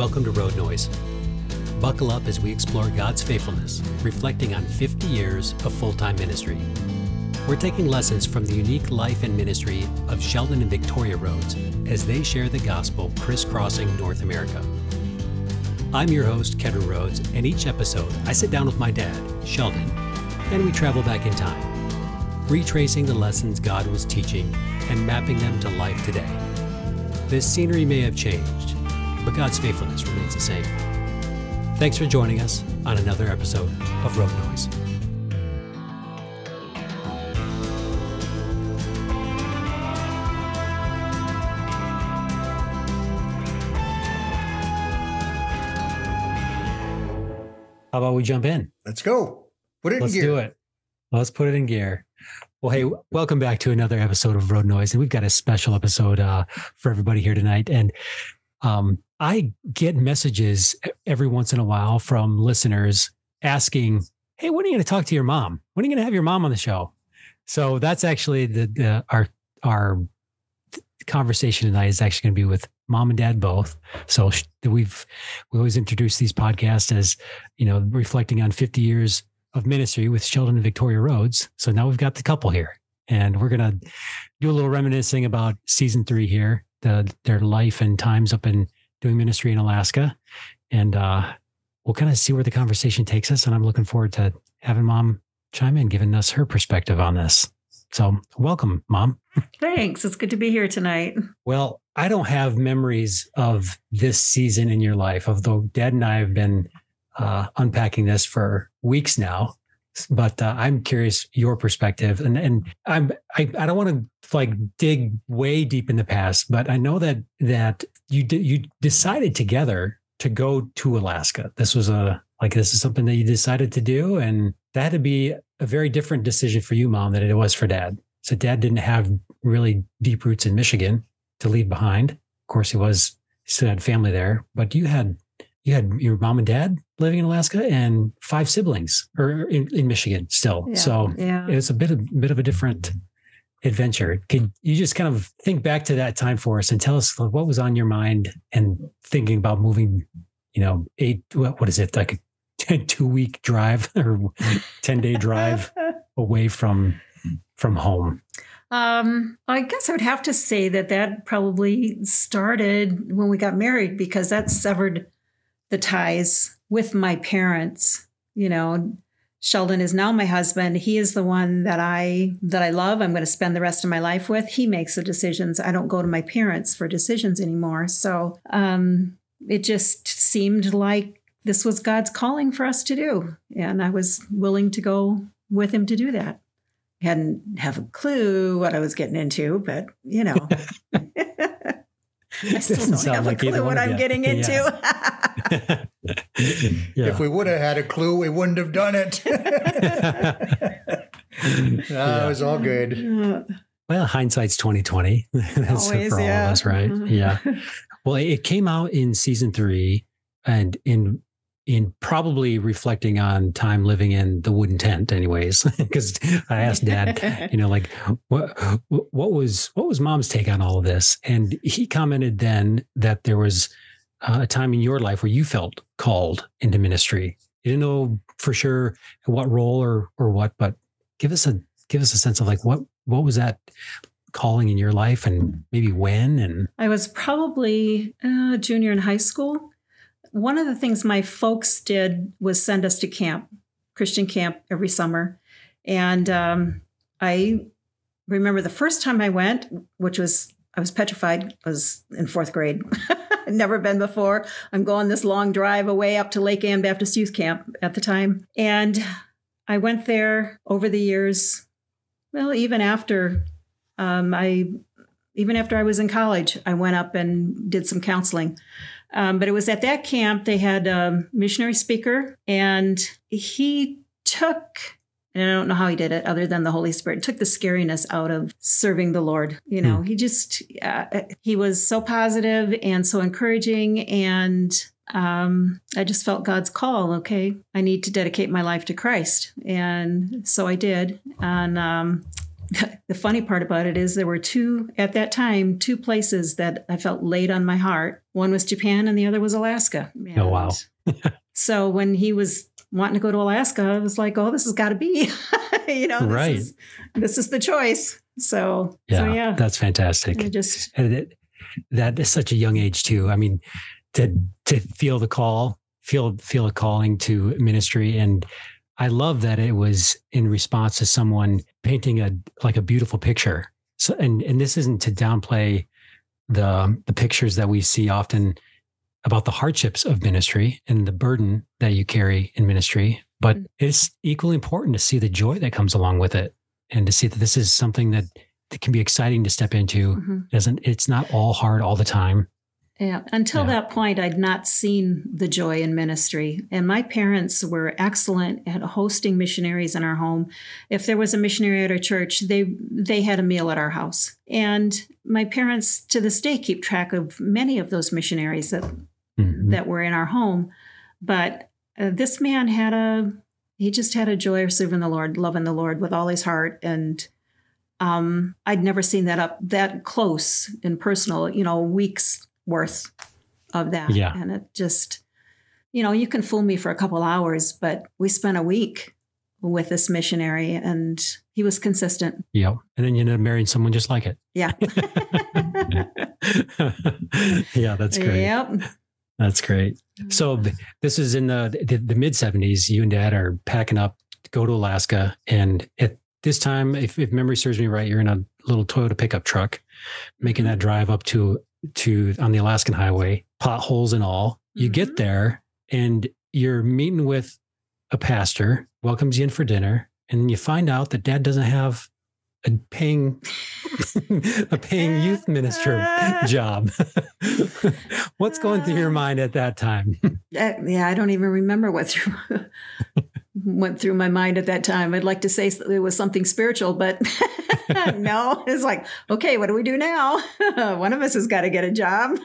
welcome to Road Noise. Buckle up as we explore God's faithfulness, reflecting on 50 years of full time ministry. We're taking lessons from the unique life and ministry of Sheldon and Victoria Rhodes as they share the gospel crisscrossing North America. I'm your host, Kedra Rhodes, and each episode I sit down with my dad, Sheldon, and we travel back in time, retracing the lessons God was teaching and mapping them to life today. This scenery may have changed, but God's faithfulness remains the same. Thanks for joining us on another episode of Road Noise. How about we jump in? Let's go. Put it Let's in gear. do it. Let's put it in gear. Well, hey, welcome back to another episode of Road Noise, and we've got a special episode uh, for everybody here tonight. And um, I get messages every once in a while from listeners asking, "Hey, when are you going to talk to your mom? When are you going to have your mom on the show?" So that's actually the, the our our conversation tonight is actually going to be with mom and dad both. So we've we always introduce these podcasts as you know reflecting on 50 years of ministry with Sheldon and Victoria Rhodes. So now we've got the couple here, and we're gonna do a little reminiscing about season three here, the their life and times up in doing ministry in Alaska, and uh, we'll kind of see where the conversation takes us. And I'm looking forward to having mom chime in, giving us her perspective on this. So welcome, mom. Thanks. It's good to be here tonight. Well, I don't have memories of this season in your life, although Dad and I have been uh, unpacking this for weeks now. But uh, I'm curious your perspective, and and I'm I, I don't want to like dig way deep in the past, but I know that that you did you decided together to go to Alaska. This was a like this is something that you decided to do, and that had to be a very different decision for you, mom, than it was for dad. So dad didn't have really deep roots in Michigan to leave behind. Of course, he was he still had family there, but you had you had your mom and dad living in Alaska and five siblings or in, in Michigan still. Yeah, so yeah. it was a bit of bit of a different adventure. Could you just kind of think back to that time for us and tell us what was on your mind and thinking about moving, you know, eight what, what is it, like a 10, two week drive or 10 day drive away from from home? Um, I guess I would have to say that that probably started when we got married because that severed the ties with my parents. You know, Sheldon is now my husband. He is the one that I that I love. I'm going to spend the rest of my life with. He makes the decisions. I don't go to my parents for decisions anymore. So um, it just seemed like this was God's calling for us to do, and I was willing to go with him to do that I hadn't have a clue what I was getting into, but you know, I still Doesn't don't have like a clue what I'm you. getting into. yeah. If we would have had a clue, we wouldn't have done it. no, it was all good. Well, hindsight's twenty twenty. That's Always, for all yeah. of us, right? Mm-hmm. Yeah. Well, it came out in season three, and in in probably reflecting on time living in the wooden tent, anyways. Because I asked Dad, you know, like what what was what was Mom's take on all of this, and he commented then that there was uh, a time in your life where you felt called into ministry. You didn't know for sure what role or or what, but give us a give us a sense of like what what was that calling in your life and maybe when and I was probably uh, junior in high school. One of the things my folks did was send us to camp, Christian camp, every summer. And um, I remember the first time I went, which was, I was petrified, I was in fourth grade. Never been before. I'm going this long drive away up to Lake Ann Baptist Youth Camp at the time. And I went there over the years, well, even after um, I even after I was in college, I went up and did some counseling. Um, but it was at that camp they had a missionary speaker, and he took. And I don't know how he did it, other than the Holy Spirit took the scariness out of serving the Lord. You know, he just uh, he was so positive and so encouraging, and um, I just felt God's call. Okay, I need to dedicate my life to Christ, and so I did. And um, the funny part about it is there were two at that time two places that I felt laid on my heart. One was Japan and the other was Alaska. And oh wow! so when he was wanting to go to Alaska, I was like, "Oh, this has got to be, you know, this right. Is, this is the choice." So yeah, so yeah, that's fantastic. I just that is such a young age too. I mean, to to feel the call, feel feel a calling to ministry, and I love that it was in response to someone painting a like a beautiful picture. So, and and this isn't to downplay the the pictures that we see often about the hardships of ministry and the burden that you carry in ministry, but mm-hmm. it's equally important to see the joy that comes along with it and to see that this is something that, that can be exciting to step into. Mm-hmm. Doesn't it's not all hard all the time. Yeah. Until yeah. that point, I'd not seen the joy in ministry. And my parents were excellent at hosting missionaries in our home. If there was a missionary at our church, they they had a meal at our house. And my parents to this day keep track of many of those missionaries that mm-hmm. that were in our home. But uh, this man had a he just had a joy of serving the Lord, loving the Lord with all his heart and um, I'd never seen that up that close in personal, you know, weeks worth of that. Yeah. And it just, you know, you can fool me for a couple hours, but we spent a week with this missionary and he was consistent. Yeah. And then you ended up marrying someone just like it. Yeah. yeah, that's great. Yep. That's great. So this is in the, the, the mid 70s. You and dad are packing up to go to Alaska. And at this time, if, if memory serves me right, you're in a little Toyota pickup truck making that drive up to to on the Alaskan highway, potholes and all. You mm-hmm. get there and you're meeting with a pastor, welcomes you in for dinner, and you find out that dad doesn't have a paying a paying youth minister job. What's going through your mind at that time? Uh, yeah, I don't even remember what through went through my mind at that time. I'd like to say it was something spiritual, but no, it's like, okay, what do we do now? One of us has got to get a job.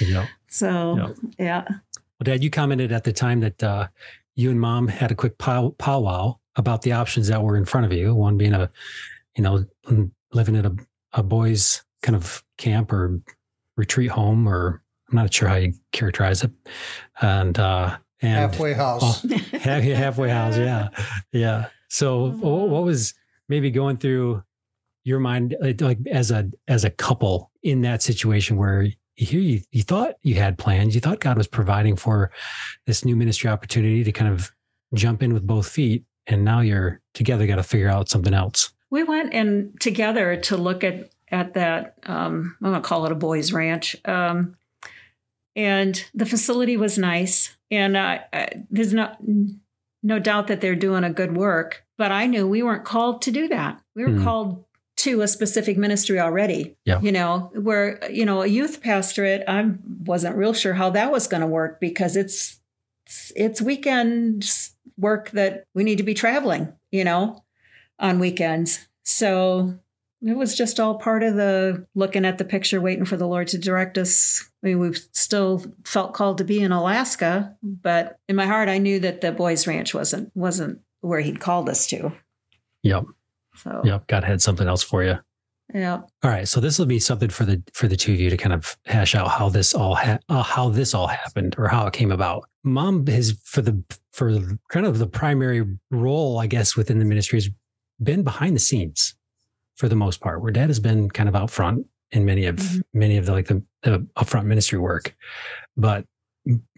yeah. So, yep. yeah. Well, Dad, you commented at the time that uh, you and Mom had a quick pow- powwow about the options that were in front of you. One being a, you know, living at a, a boys' kind of camp or retreat home, or I'm not sure how you characterize it, and uh, and halfway house. Oh, halfway house, yeah, yeah. So, what was maybe going through your mind, like as a as a couple in that situation where here you you thought you had plans, you thought God was providing for this new ministry opportunity to kind of jump in with both feet, and now you're together, got to figure out something else. We went and together to look at at that. Um, I'm gonna call it a boys' ranch. Um, and the facility was nice and uh, there's no no doubt that they're doing a good work but i knew we weren't called to do that we were mm. called to a specific ministry already yeah. you know where you know a youth pastorate i wasn't real sure how that was going to work because it's it's weekend work that we need to be traveling you know on weekends so it was just all part of the looking at the picture, waiting for the Lord to direct us. I mean, we still felt called to be in Alaska, but in my heart, I knew that the boys' ranch wasn't wasn't where He'd called us to. Yep. So. Yep. God had something else for you. Yeah. All right. So this will be something for the for the two of you to kind of hash out how this all ha- uh, how this all happened or how it came about. Mom has for the for kind of the primary role, I guess, within the ministry has been behind the scenes for the most part, where dad has been kind of out front in many of mm-hmm. many of the like the, the upfront ministry work. But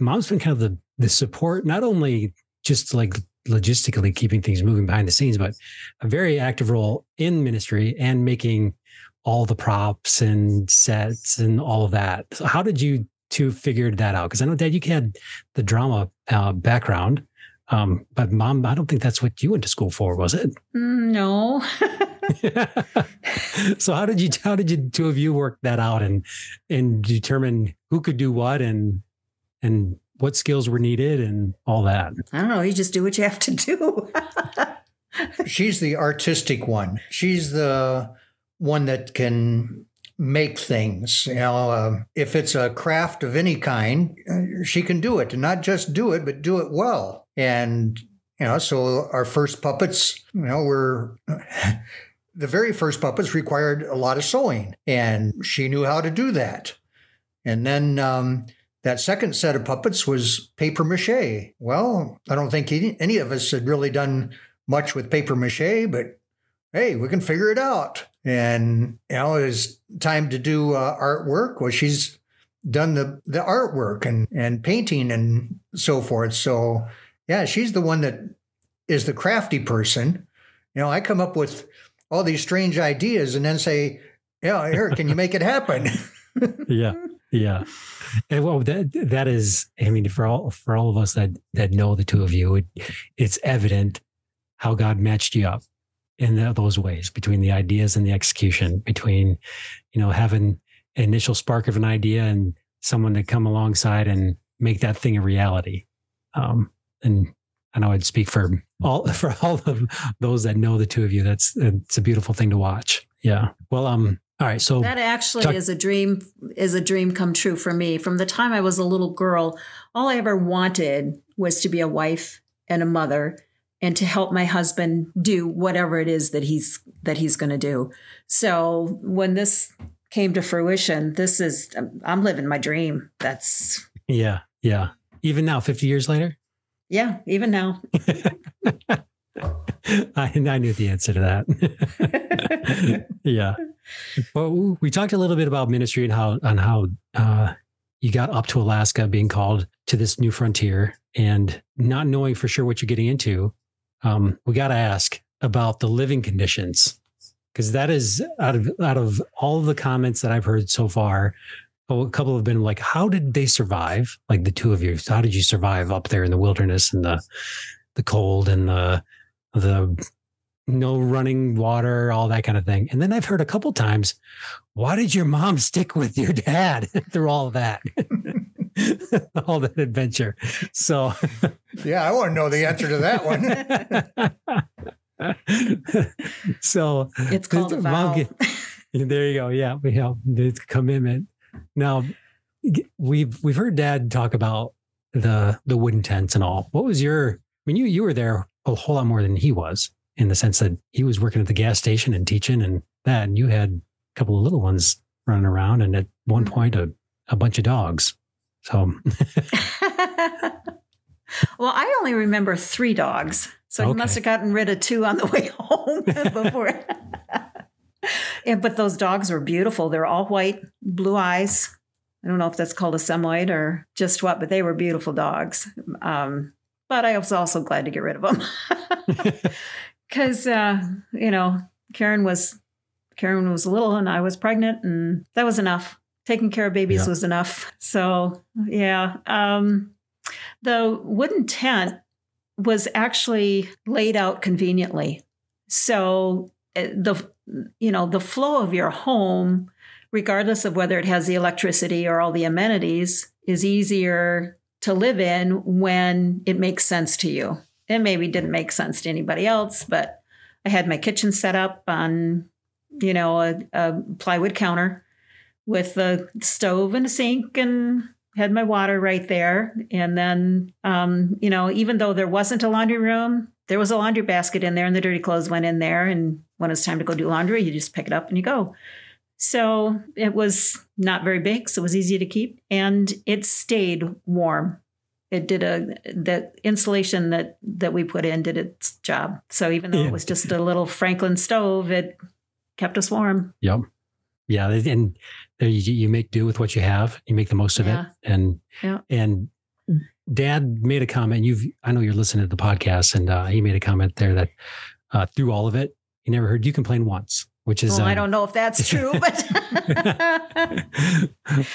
mom's been kind of the the support, not only just like logistically keeping things moving behind the scenes, but a very active role in ministry and making all the props and sets and all of that. So how did you two figure that out? Because I know, Dad, you had the drama uh, background, um, but Mom, I don't think that's what you went to school for, was it? Mm, no. so how did you how did you two of you work that out and and determine who could do what and and what skills were needed and all that? I don't know. You just do what you have to do. She's the artistic one. She's the one that can make things. You know, uh, if it's a craft of any kind, uh, she can do it, and not just do it, but do it well. And you know, so our first puppets, you know, were the very first puppets required a lot of sewing, and she knew how to do that. And then um, that second set of puppets was paper mache. Well, I don't think any, any of us had really done much with paper mache, but hey, we can figure it out. And you know, it was time to do uh, artwork. Well, she's done the the artwork and and painting and so forth. So yeah, she's the one that is the crafty person. You know, I come up with all these strange ideas and then say, "Yeah, here, can you make it happen?" yeah, yeah. And well, that that is, I mean, for all for all of us that that know the two of you, it, it's evident how God matched you up in the, those ways between the ideas and the execution, between you know having an initial spark of an idea and someone to come alongside and make that thing a reality. Um, and I know I'd speak for all for all of those that know the two of you. That's it's a beautiful thing to watch. Yeah. Well, um, all right. So that actually talk- is a dream is a dream come true for me. From the time I was a little girl, all I ever wanted was to be a wife and a mother and to help my husband do whatever it is that he's that he's going to do. So when this came to fruition, this is I'm living my dream. That's yeah, yeah. Even now, 50 years later? Yeah, even now. I, I knew the answer to that. yeah. Well, we talked a little bit about ministry and how on how uh, you got up to Alaska, being called to this new frontier, and not knowing for sure what you're getting into. Um, we got to ask about the living conditions because that is out of out of all of the comments that I've heard so far. Oh, a couple have been like, "How did they survive?" Like the two of you, how did you survive up there in the wilderness and the the cold and the the no running water, all that kind of thing. And then I've heard a couple times, why did your mom stick with your dad through all that? all that adventure. So, yeah, I want to know the answer to that one. so it's called a vow. Get, there you go. Yeah, we have the commitment. Now we've we've heard Dad talk about the the wooden tents and all. What was your? I mean, you you were there a whole lot more than he was in the sense that he was working at the gas station and teaching and that, and you had a couple of little ones running around, and at one mm-hmm. point a a bunch of dogs. So. well, I only remember three dogs, so okay. he must have gotten rid of two on the way home before. yeah, but those dogs were beautiful. They're all white, blue eyes. I don't know if that's called a Samoyed or just what, but they were beautiful dogs. Um, but I was also glad to get rid of them because uh, you know Karen was Karen was little and I was pregnant, and that was enough. Taking care of babies yeah. was enough. So yeah, um, the wooden tent was actually laid out conveniently. So uh, the you know the flow of your home regardless of whether it has the electricity or all the amenities is easier to live in when it makes sense to you. It maybe didn't make sense to anybody else, but I had my kitchen set up on, you know, a, a plywood counter with a stove and a sink and had my water right there. And then, um, you know, even though there wasn't a laundry room, there was a laundry basket in there and the dirty clothes went in there. And when it's time to go do laundry, you just pick it up and you go. So it was not very big, so it was easy to keep, and it stayed warm. It did a the insulation that that we put in did its job. So even though yeah. it was just a little Franklin stove, it kept us warm. Yep. Yeah, and you make do with what you have. You make the most of yeah. it, and yeah. and Dad made a comment. You've I know you're listening to the podcast, and uh, he made a comment there that uh, through all of it, he never heard you complain once which is well, um, I don't know if that's true, but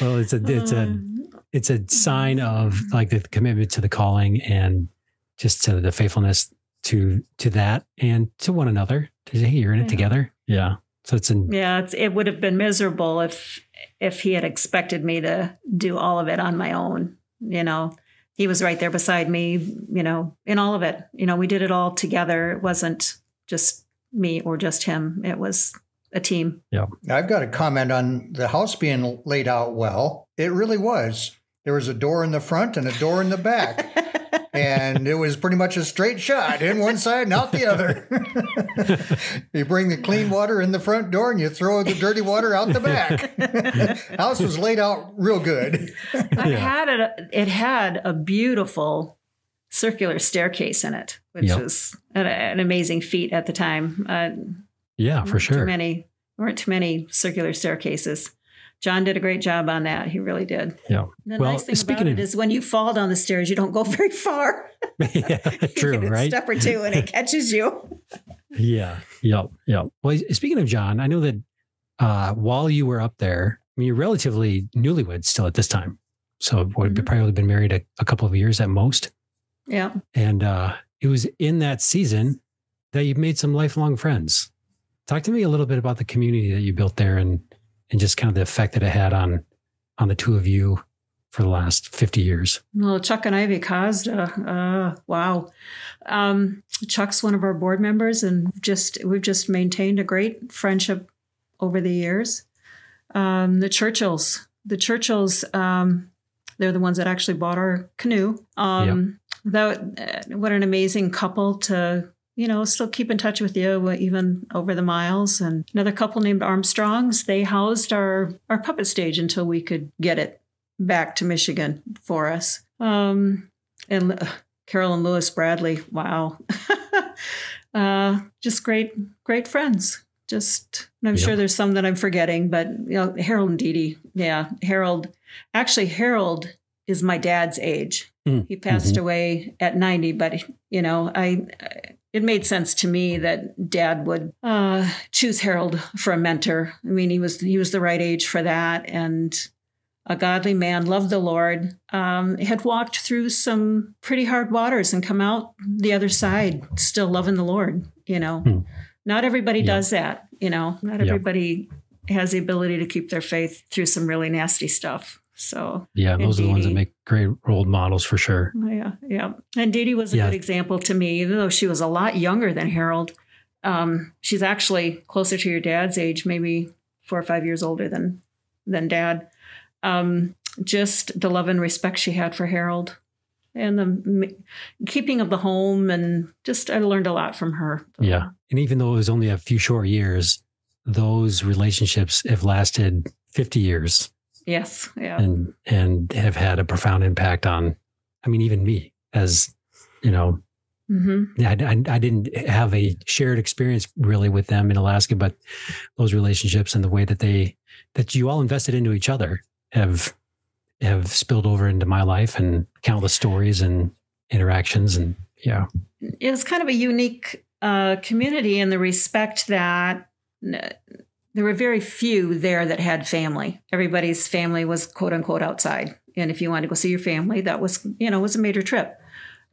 well, it's a it's a it's a sign of like the commitment to the calling and just to the faithfulness to to that and to one another. To say, hey, you're in it yeah. together. Yeah. So it's an yeah. It's, it would have been miserable if if he had expected me to do all of it on my own. You know, he was right there beside me. You know, in all of it. You know, we did it all together. It wasn't just me or just him. It was a team. Yeah. I've got a comment on the house being laid out well. It really was. There was a door in the front and a door in the back. and it was pretty much a straight shot in one side and out the other. you bring the clean water in the front door and you throw the dirty water out the back. House was laid out real good. I had it. It had a beautiful circular staircase in it, which Yep. was an, an amazing feat at the time. Uh, Yeah, for sure. Too many weren't too many circular staircases. John did a great job on that. He really did. Yeah. The Well, nice thing speaking about of- it is when you fall down the stairs, you don't go very far. yeah, true, right? step or two, and it catches you. Yeah, yep, yep. Well, speaking of John, I know that uh, while you were up there, I mean, you're relatively newlywed still at this time. So would Mhm. probably been married a, a couple of years at most. Yeah. And uh, it was in that season that you made some lifelong friends. Talk to me a little bit about the community that you built there and and just kind of the effect that it had on on the two of you for the last 50 years. Well, Chuck and Ivy Cosda, uh, wow. Um, Chuck's one of our board members, and just we've just maintained a great friendship over the years. Um, the Churchills, the Churchills, um, they're the ones that actually bought our canoe. Um, That uh, what an amazing couple to you know still keep in touch with you even over the miles. And another couple named Armstrongs, they housed our our puppet stage until we could get it back to Michigan for us. Um, and uh, Carol and Lewis Bradley, wow. uh, just great, great friends. Just, and I'm Yeah. sure there's some that I'm forgetting, but you know, Harold and Dee Dee, yeah, Harold. Actually, Harold is my dad's age. Mm, He passed away at 90, but you know, I it made sense to me that dad would uh, choose Harold for a mentor. I mean, he was he was the right age for that, and a godly man, loved the Lord, um, had walked through some pretty hard waters and come out the other side still loving the Lord. You know, Hmm. not everybody Yeah. does that. You know, not Yeah. everybody has the ability to keep their faith through some really nasty stuff. So Yeah, those are the ones that make great role models for sure. yeah, yeah. And Dee Dee was a Yeah. good example to me, even though she was a lot younger than Harold. Um, she's actually closer to your dad's age, maybe four or five years older than than dad. Um, just the love and respect she had for Harold, and the keeping of the home, and just I learned a lot from her. Yeah. And even though it was only a few short years, those relationships have lasted 50 years Yes. Yeah. and and have had a profound impact on I mean even me as you know hmm I, I, I didn't have a shared experience really with them in Alaska but those relationships and the way that they that you all invested into each other have have spilled over into my life and countless stories and interactions and yeah it was kind of a unique uh, community in the respect that there were very few there that had family. Everybody's family was quote unquote outside, and if you wanted to go see your family, that was you know was a major trip.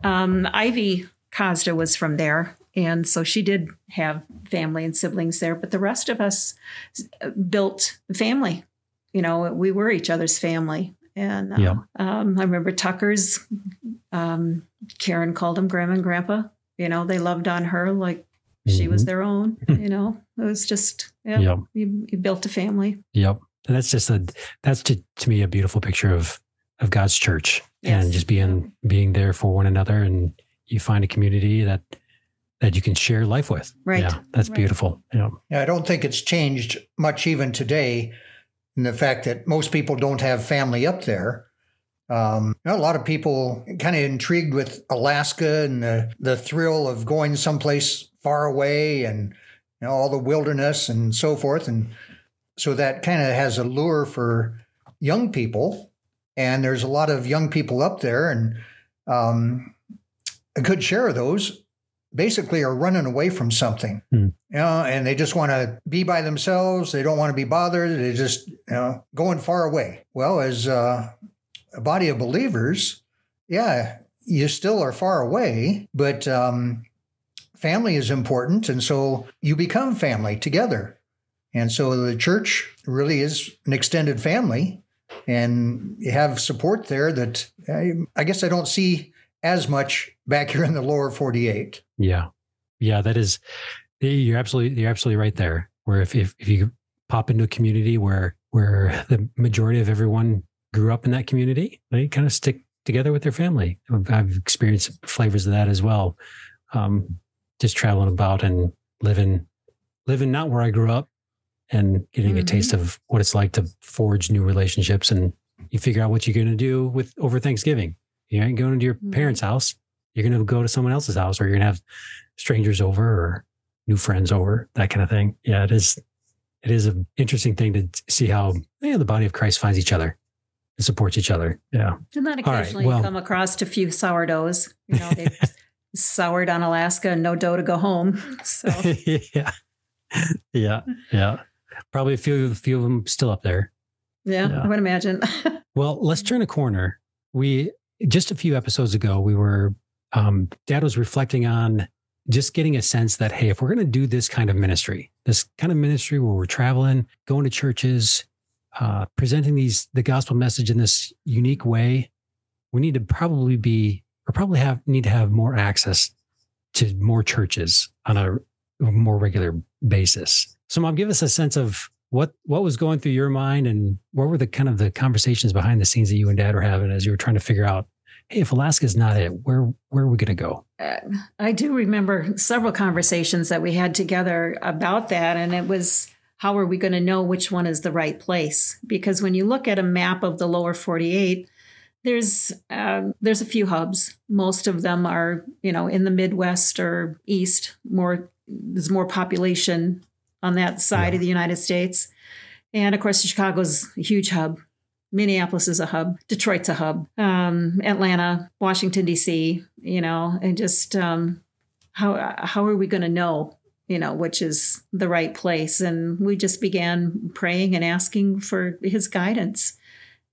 Um, Ivy Cosda was from there, and so she did have family and siblings there. But the rest of us built family. You know, we were each other's family. And uh, Yeah. um, I remember Tucker's. Um, Karen called him Grandma and Grandpa. You know, they loved on her like she was Mhm. their own. You know, it was just yeah. Yep. You, you built a family. Yep. And that's just a that's to, to me a beautiful picture of of God's church and just being being there for one another and you find a community that that you can share life with. Right. Yeah. That's Right. beautiful. Yeah. Yeah, I don't think it's changed much even today in the fact that most people don't have family up there. Um, you know, a lot of people kind of intrigued with Alaska and the, the thrill of going someplace far away and you know, all the wilderness and so forth. And so that kind of has a lure for young people. And there's a lot of young people up there, and um, a good share of those basically are running away from something you know, and they just want to be by themselves. They don't want to be bothered. They're just, you know, going far away. Well, as uh, a body of believers, yeah, you still are far away, but um, family is important. And so you become family together. And so the church really is an extended family. And you have support there that I, I guess I don't see as much back here in the lower 48. Yeah. Yeah. That is you're absolutely you're absolutely right there. Where if, if if you pop into a community where where the majority of everyone grew up in that community, they kind of stick together with their family. I've experienced flavors of that as well. Um, just traveling about and living, living not where I grew up, and getting mm-hmm. a taste of what it's like to forge new relationships. And you figure out what you're going to do with over Thanksgiving. You ain't going to your mm-hmm. parents' house. You're going to go to someone else's house, or you're going to have strangers over or new friends over, that kind of thing. Yeah, it is. It is an interesting thing to see how yeah, the body of Christ finds each other and supports each other. Yeah. And then occasionally right, well, you come across a few sourdoughs. You know, they soured on Alaska and no dough to go home. So yeah, yeah, yeah. Probably a few, a few of them still up there. Yeah, yeah. I would imagine. well, let's turn a corner. We just a few episodes ago, we were um, Dad was reflecting on just getting a sense that, hey, if we're going to do this kind of ministry, this kind of ministry where we're traveling, going to churches, uh, presenting these the gospel message in this unique way, we need to probably be or probably have need to have more access to more churches on a more regular basis. So, mom, give us a sense of what what was going through your mind and what were the kind of the conversations behind the scenes that you and dad were having as you were trying to figure out hey, if Alaska's not it, where where are we going to go? Uh, I do remember several conversations that we had together about that, and it was how are we going to know which one is the right place? Because when you look at a map of the lower 48, there's uh, there's a few hubs. Most of them are you know in the Midwest or East. More there's more population on that side yeah. of the United States, and of course Chicago's a huge hub. Minneapolis is a hub. Detroit's a hub. Um, Atlanta, Washington D.C. You know, and just um, how how are we going to know? You know, which is the right place? And we just began praying and asking for His guidance,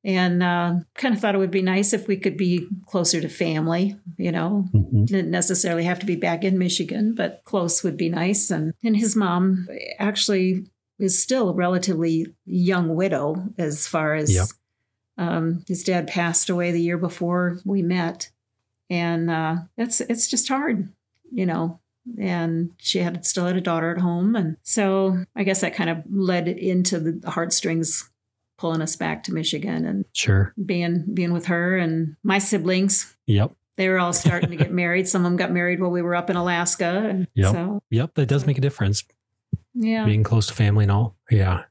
and uh, kind of thought it would be nice if we could be closer to family. You know, mm-hmm. didn't necessarily have to be back in Michigan, but close would be nice. And and His mom actually is still a relatively young widow as far as yep. Um, his dad passed away the year before we met, and uh, it's it's just hard, you know. And she had still had a daughter at home, and so I guess that kind of led into the heartstrings pulling us back to Michigan and sure being being with her and my siblings. Yep. They were all starting to get married. Some of them got married while we were up in Alaska. Yep. So, yep. That does make a difference. Yeah. Being close to family and all. Yeah.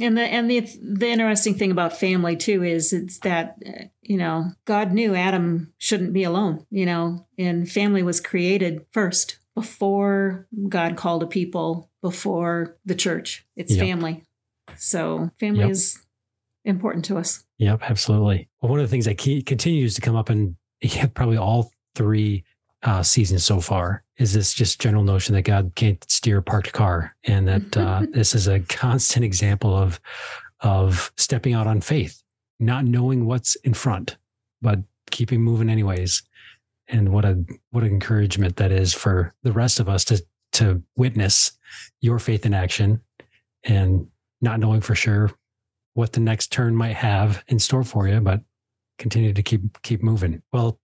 And the and the the interesting thing about family too is it's that uh, you know God knew Adam shouldn't be alone, you know, and family was created first before God called a people, before the church. It's yep. family. So family yep. is important to us. Yep, absolutely. Well, one of the things that continues to come up in probably all three uh, seasons so far is this just general notion that God can't steer a parked car, and that uh, this is a constant example of of stepping out on faith, not knowing what's in front, but keeping moving anyways. And what a what an encouragement that is for the rest of us to to witness your faith in action, and not knowing for sure what the next turn might have in store for you, but continue to keep keep moving. Well,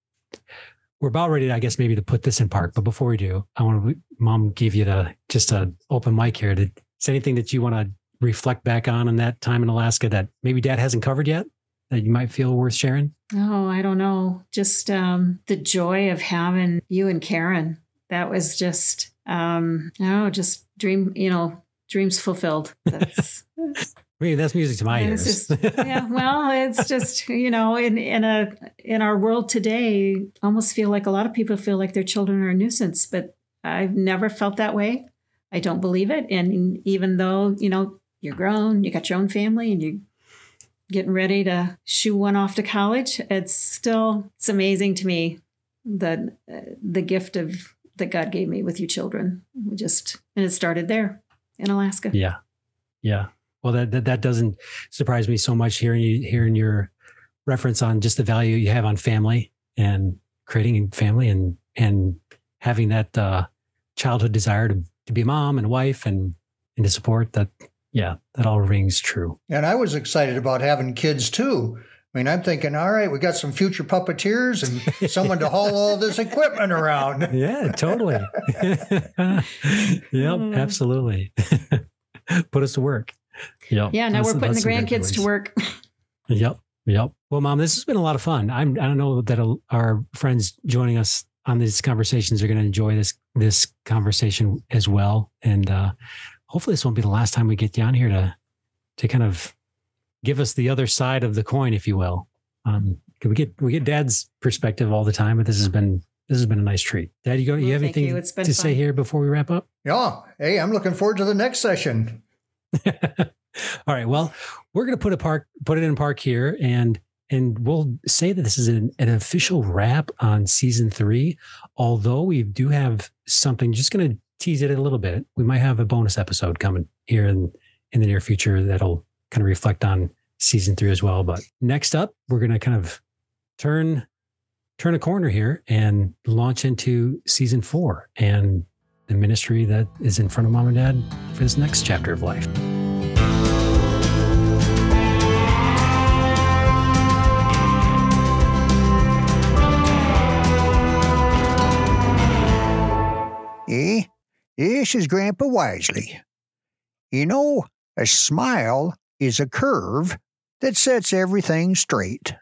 we're about ready, I guess, maybe to put this in park. But before we do, I want to, mom, give you the just an open mic here. Did, is anything that you want to reflect back on in that time in Alaska that maybe dad hasn't covered yet that you might feel worth sharing? Oh, I don't know. Just um, the joy of having you and Karen. That was just, um, oh, just dream, you know, dreams fulfilled. That's I mean, that's music to my ears. Just, yeah, well, it's just you know, in in a in our world today, almost feel like a lot of people feel like their children are a nuisance, but I've never felt that way. I don't believe it, and even though you know you're grown, you got your own family, and you're getting ready to shoo one off to college, it's still it's amazing to me that uh, the gift of that God gave me with you children. We just and it started there in Alaska. Yeah, yeah. Well, that, that, that doesn't surprise me so much hearing you hearing your reference on just the value you have on family and creating family and and having that uh, childhood desire to, to be a mom and a wife and and to support that. Yeah, that all rings true. And I was excited about having kids too. I mean, I'm thinking, all right, we got some future puppeteers and someone to haul all this equipment around. Yeah, totally. yep, mm. absolutely. Put us to work. Yep. Yeah. Now that's, we're putting the grandkids to work. yep. Yep. Well, Mom, this has been a lot of fun. I'm, I don't know that our friends joining us on these conversations are going to enjoy this this conversation as well, and uh, hopefully, this won't be the last time we get you on here to to kind of give us the other side of the coin, if you will. Um, we get we get Dad's perspective all the time, but this has been this has been a nice treat. Dad, you go. You have anything you. to fun. say here before we wrap up? Yeah. Hey, I'm looking forward to the next session. all right. Well, we're going to put a park, put it in park here, and and we'll say that this is an, an official wrap on season three. Although we do have something, just going to tease it a little bit. We might have a bonus episode coming here in in the near future that'll kind of reflect on season three as well. But next up, we're going to kind of turn turn a corner here and launch into season four and the ministry that is in front of mom and dad for this next chapter of life. Eh? This is Grandpa Wisely. You know, a smile is a curve that sets everything straight.